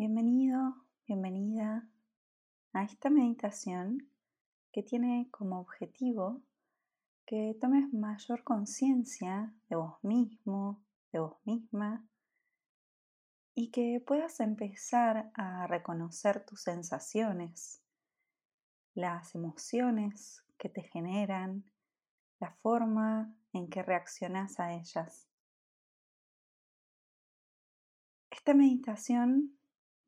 Bienvenido, bienvenida a esta meditación que tiene como objetivo que tomes mayor conciencia de vos mismo, de vos misma y que puedas empezar a reconocer tus sensaciones, las emociones que te generan, la forma en que reaccionas a ellas. Esta meditación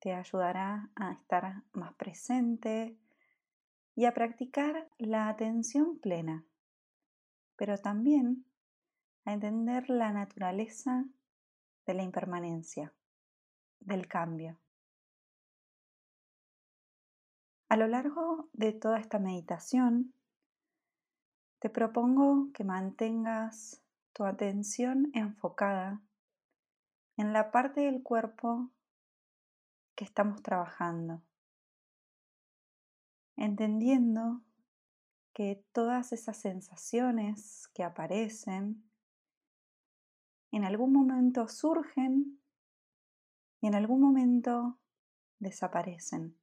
te ayudará a estar más presente y a practicar la atención plena, pero también a entender la naturaleza de la impermanencia, del cambio. A lo largo de toda esta meditación, te propongo que mantengas tu atención enfocada en la parte del cuerpo que estamos trabajando, entendiendo que todas esas sensaciones que aparecen en algún momento surgen y en algún momento desaparecen.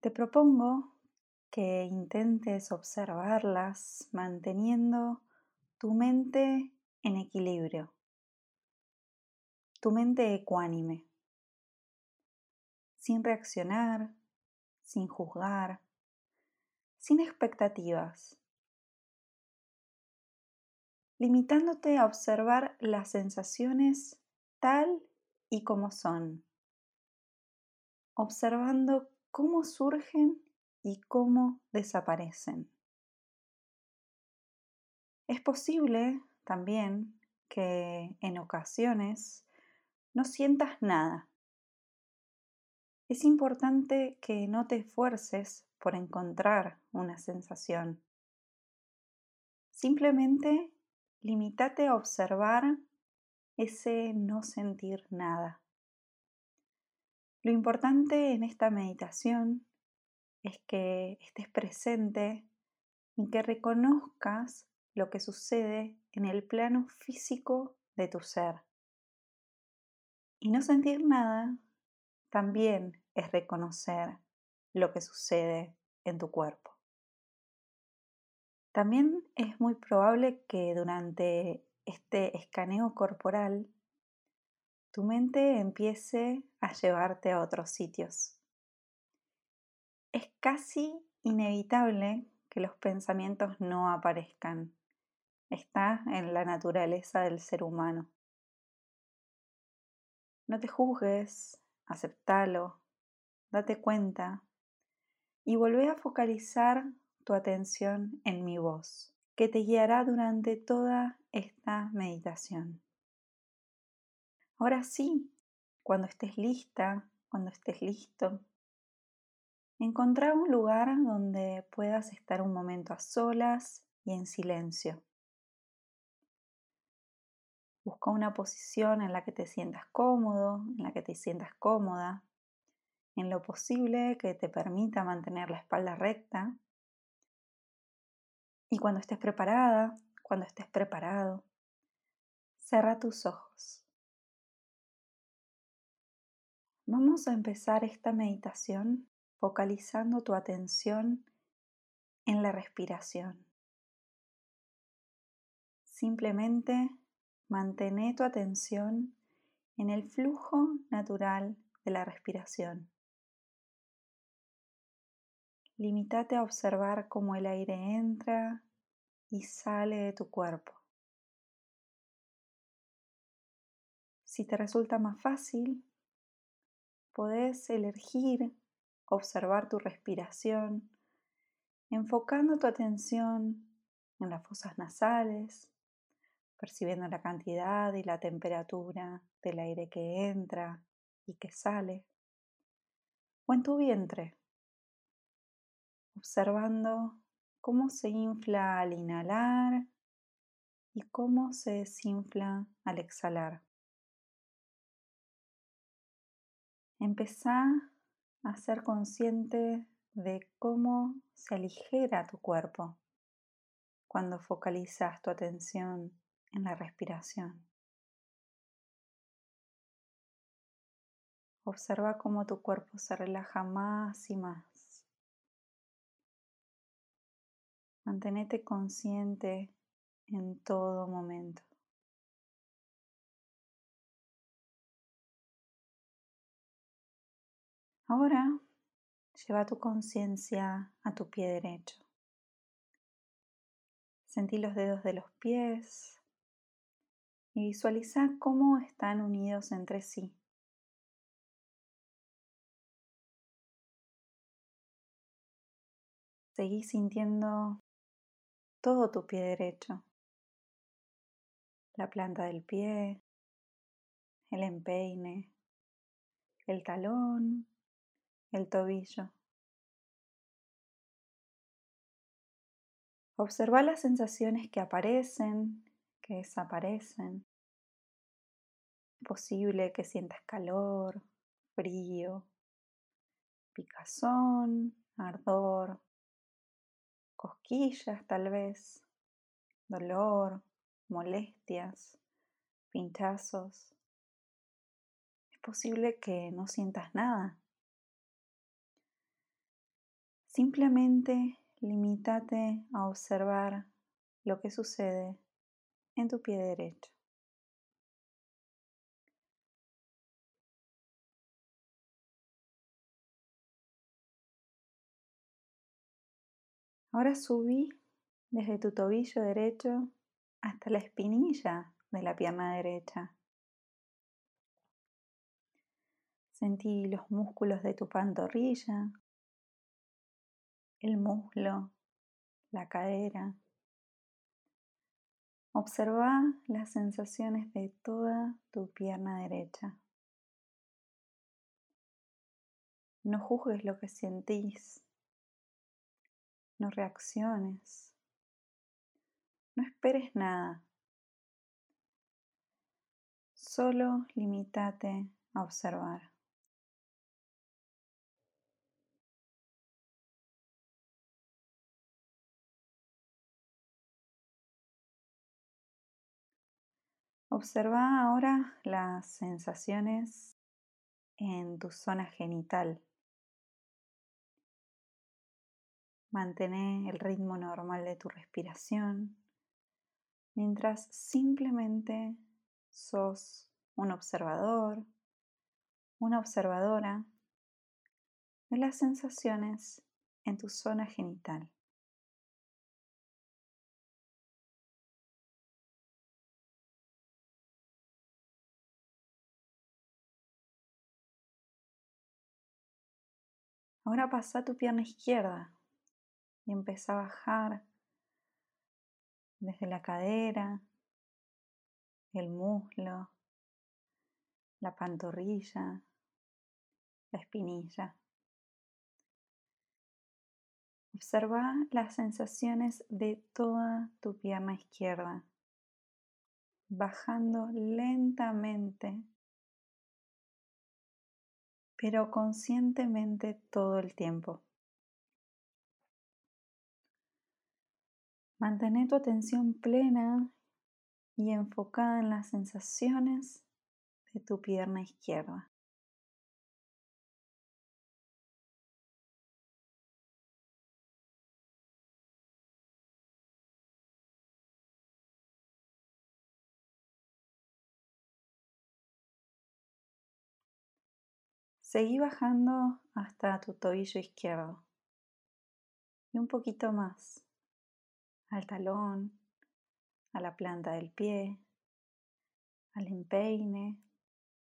Te propongo que intentes observarlas manteniendo tu mente en equilibrio tu mente ecuánime, sin reaccionar, sin juzgar, sin expectativas, limitándote a observar las sensaciones tal y como son, observando cómo surgen y cómo desaparecen. Es posible también que en ocasiones no sientas nada. Es importante que no te esfuerces por encontrar una sensación. Simplemente limítate a observar ese no sentir nada. Lo importante en esta meditación es que estés presente y que reconozcas lo que sucede en el plano físico de tu ser. Y no sentir nada también es reconocer lo que sucede en tu cuerpo. También es muy probable que durante este escaneo corporal tu mente empiece a llevarte a otros sitios. Es casi inevitable que los pensamientos no aparezcan. Está en la naturaleza del ser humano. No te juzgues, aceptalo, date cuenta y vuelve a focalizar tu atención en mi voz, que te guiará durante toda esta meditación. Ahora sí, cuando estés lista, cuando estés listo, encontrar un lugar donde puedas estar un momento a solas y en silencio. Busca una posición en la que te sientas cómodo, en la que te sientas cómoda, en lo posible que te permita mantener la espalda recta. Y cuando estés preparada, cuando estés preparado, cierra tus ojos. Vamos a empezar esta meditación focalizando tu atención en la respiración. Simplemente Mantén tu atención en el flujo natural de la respiración. Limítate a observar cómo el aire entra y sale de tu cuerpo. Si te resulta más fácil, podés elegir observar tu respiración, enfocando tu atención en las fosas nasales percibiendo la cantidad y la temperatura del aire que entra y que sale, o en tu vientre, observando cómo se infla al inhalar y cómo se desinfla al exhalar. Empezá a ser consciente de cómo se aligera tu cuerpo cuando focalizas tu atención en la respiración. Observa cómo tu cuerpo se relaja más y más. Mantenete consciente en todo momento. Ahora lleva tu conciencia a tu pie derecho. Sentí los dedos de los pies y visualiza cómo están unidos entre sí. Seguí sintiendo todo tu pie derecho, la planta del pie, el empeine, el talón, el tobillo. Observa las sensaciones que aparecen, que desaparecen. Posible que sientas calor, frío, picazón, ardor, cosquillas tal vez, dolor, molestias, pinchazos. Es posible que no sientas nada. Simplemente limítate a observar lo que sucede en tu pie derecho. Ahora subí desde tu tobillo derecho hasta la espinilla de la pierna derecha. Sentí los músculos de tu pantorrilla, el muslo, la cadera. Observa las sensaciones de toda tu pierna derecha. No juzgues lo que sentís. No reacciones. No esperes nada. Solo limítate a observar. Observa ahora las sensaciones en tu zona genital. Mantén el ritmo normal de tu respiración mientras simplemente sos un observador, una observadora de las sensaciones en tu zona genital. Ahora pasa tu pierna izquierda y empieza a bajar desde la cadera, el muslo, la pantorrilla, la espinilla. Observa las sensaciones de toda tu pierna izquierda, bajando lentamente, pero conscientemente todo el tiempo. Mantén tu atención plena y enfocada en las sensaciones de tu pierna izquierda. Seguí bajando hasta tu tobillo izquierdo y un poquito más al talón, a la planta del pie, al empeine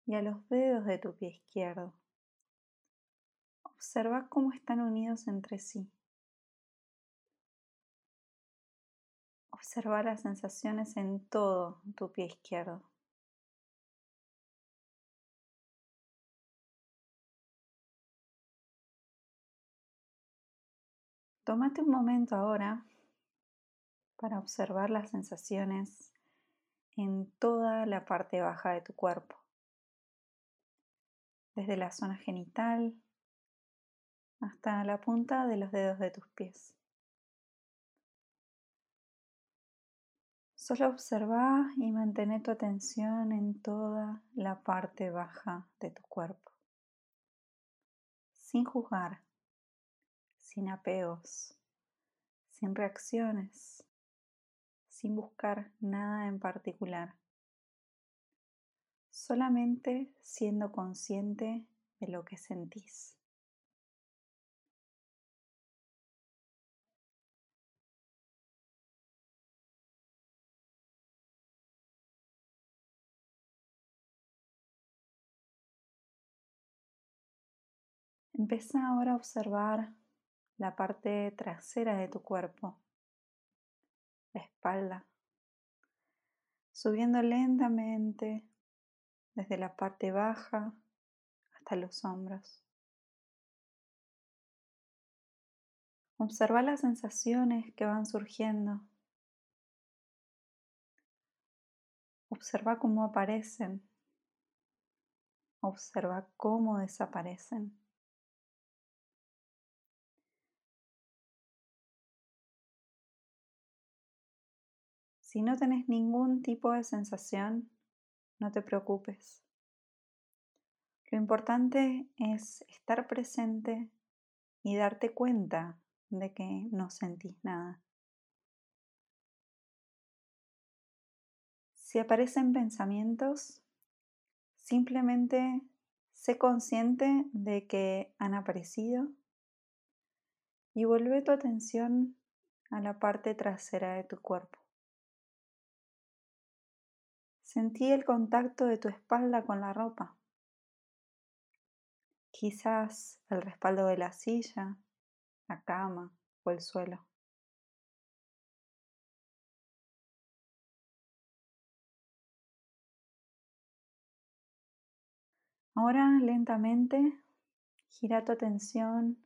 y a los dedos de tu pie izquierdo. Observa cómo están unidos entre sí. Observa las sensaciones en todo tu pie izquierdo. Tómate un momento ahora para observar las sensaciones en toda la parte baja de tu cuerpo, desde la zona genital hasta la punta de los dedos de tus pies. Solo observa y mantén tu atención en toda la parte baja de tu cuerpo. sin juzgar, sin apegos, sin reacciones, sin buscar nada en particular, solamente siendo consciente de lo que sentís. Empieza ahora a observar la parte trasera de tu cuerpo, la espalda, subiendo lentamente desde la parte baja hasta los hombros. Observa las sensaciones que van surgiendo. Observa cómo aparecen. Observa cómo desaparecen. Si no tenés ningún tipo de sensación, no te preocupes. Lo importante es estar presente y darte cuenta de que no sentís nada. Si aparecen pensamientos, simplemente sé consciente de que han aparecido y vuelve tu atención a la parte trasera de tu cuerpo. Sentí el contacto de tu espalda con la ropa. Quizás el respaldo de la silla, la cama o el suelo. Ahora lentamente gira tu atención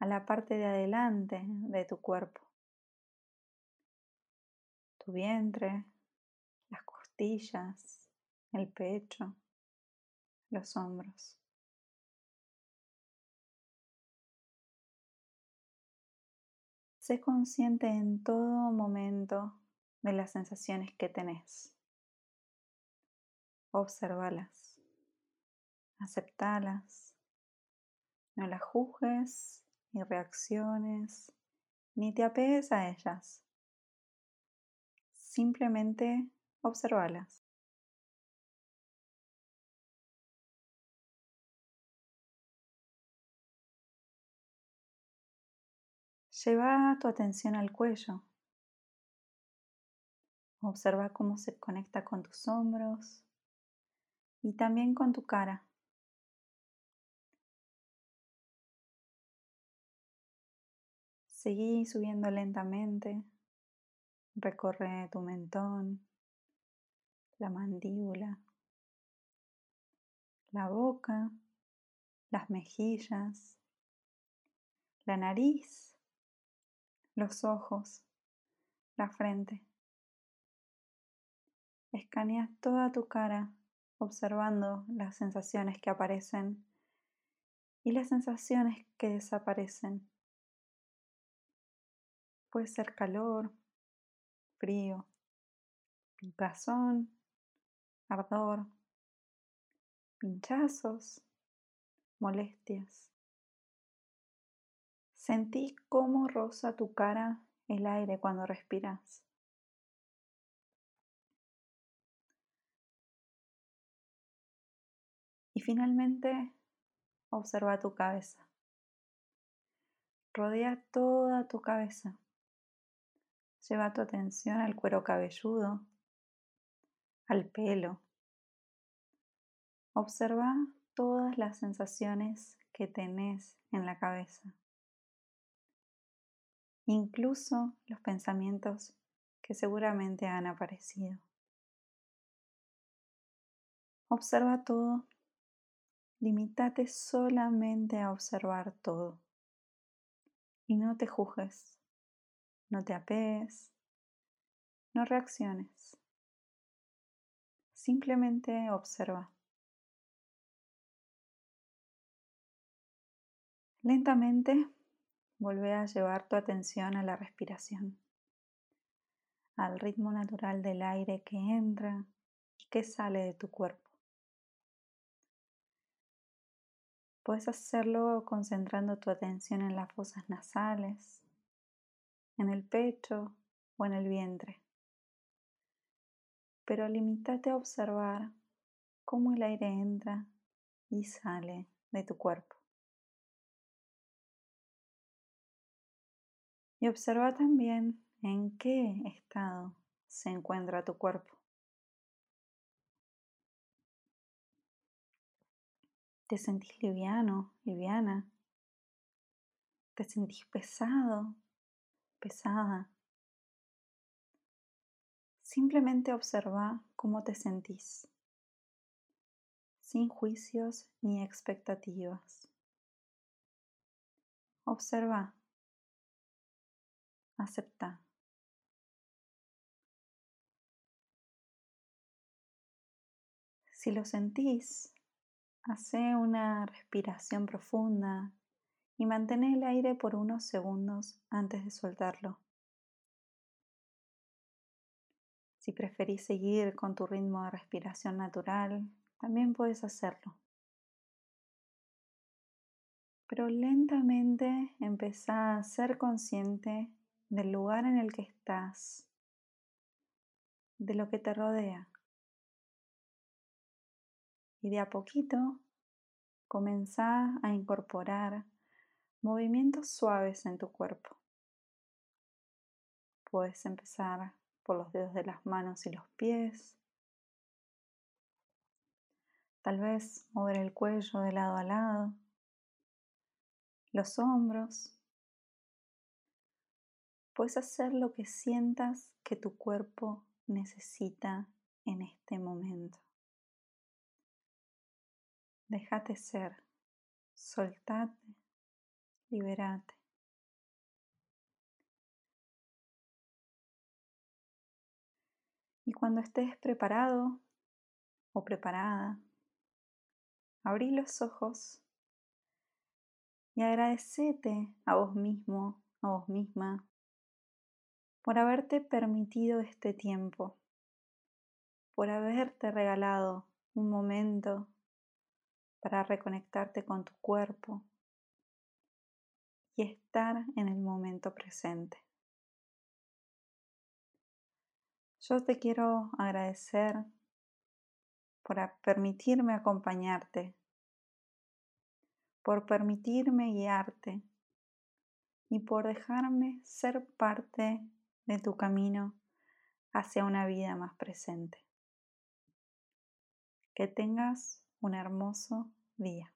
a la parte de adelante de tu cuerpo. Tu vientre, el pecho, los hombros. Sé consciente en todo momento de las sensaciones que tenés. Observalas, aceptalas, no las juzgues ni reacciones, ni te apegues a ellas. Simplemente Observalas. Lleva tu atención al cuello. Observa cómo se conecta con tus hombros y también con tu cara. Seguí subiendo lentamente. Recorre tu mentón, la mandíbula, la boca, las mejillas, la nariz, los ojos, la frente. Escaneas toda tu cara observando las sensaciones que aparecen y las sensaciones que desaparecen. Puede ser calor, frío, picazón, ardor, pinchazos, molestias. Sentí cómo roza tu cara el aire cuando respiras. Y finalmente, observa tu cabeza. Rodea toda tu cabeza. Lleva tu atención al cuero cabelludo, al pelo. Observa todas las sensaciones que tenés en la cabeza, incluso los pensamientos que seguramente han aparecido. Observa todo, limítate solamente a observar todo y no te juzgues, no te apees, no reacciones. Simplemente observa. Lentamente vuelve a llevar tu atención a la respiración, al ritmo natural del aire que entra y que sale de tu cuerpo. Puedes hacerlo concentrando tu atención en las fosas nasales, en el pecho o en el vientre. Pero limítate a observar cómo el aire entra y sale de tu cuerpo. Y observa también en qué estado se encuentra tu cuerpo. ¿Te sentís liviano, liviana? ¿Te sentís pesado, pesada? Simplemente observa cómo te sentís, sin juicios ni expectativas. Observa, acepta. Si lo sentís, Hace una respiración profunda y mantén el aire por unos segundos antes de soltarlo. Si preferís seguir con tu ritmo de respiración natural, también puedes hacerlo. Pero lentamente empieza a ser consciente del lugar en el que estás, de lo que te rodea. Y de a poquito comenzá a incorporar movimientos suaves en tu cuerpo. Puedes empezar por los dedos de las manos y los pies. Tal vez mover el cuello de lado a lado, los hombros. Puedes hacer lo que sientas que tu cuerpo necesita en este momento. Déjate ser, soltate, liberate. Cuando estés preparado o preparada, abrí los ojos y agradecete a vos mismo, a vos misma, por haberte permitido este tiempo, por haberte regalado un momento para reconectarte con tu cuerpo y estar en el momento presente. Yo te quiero agradecer por permitirme acompañarte, por permitirme guiarte y por dejarme ser parte de tu camino hacia una vida más presente. Que tengas un hermoso día.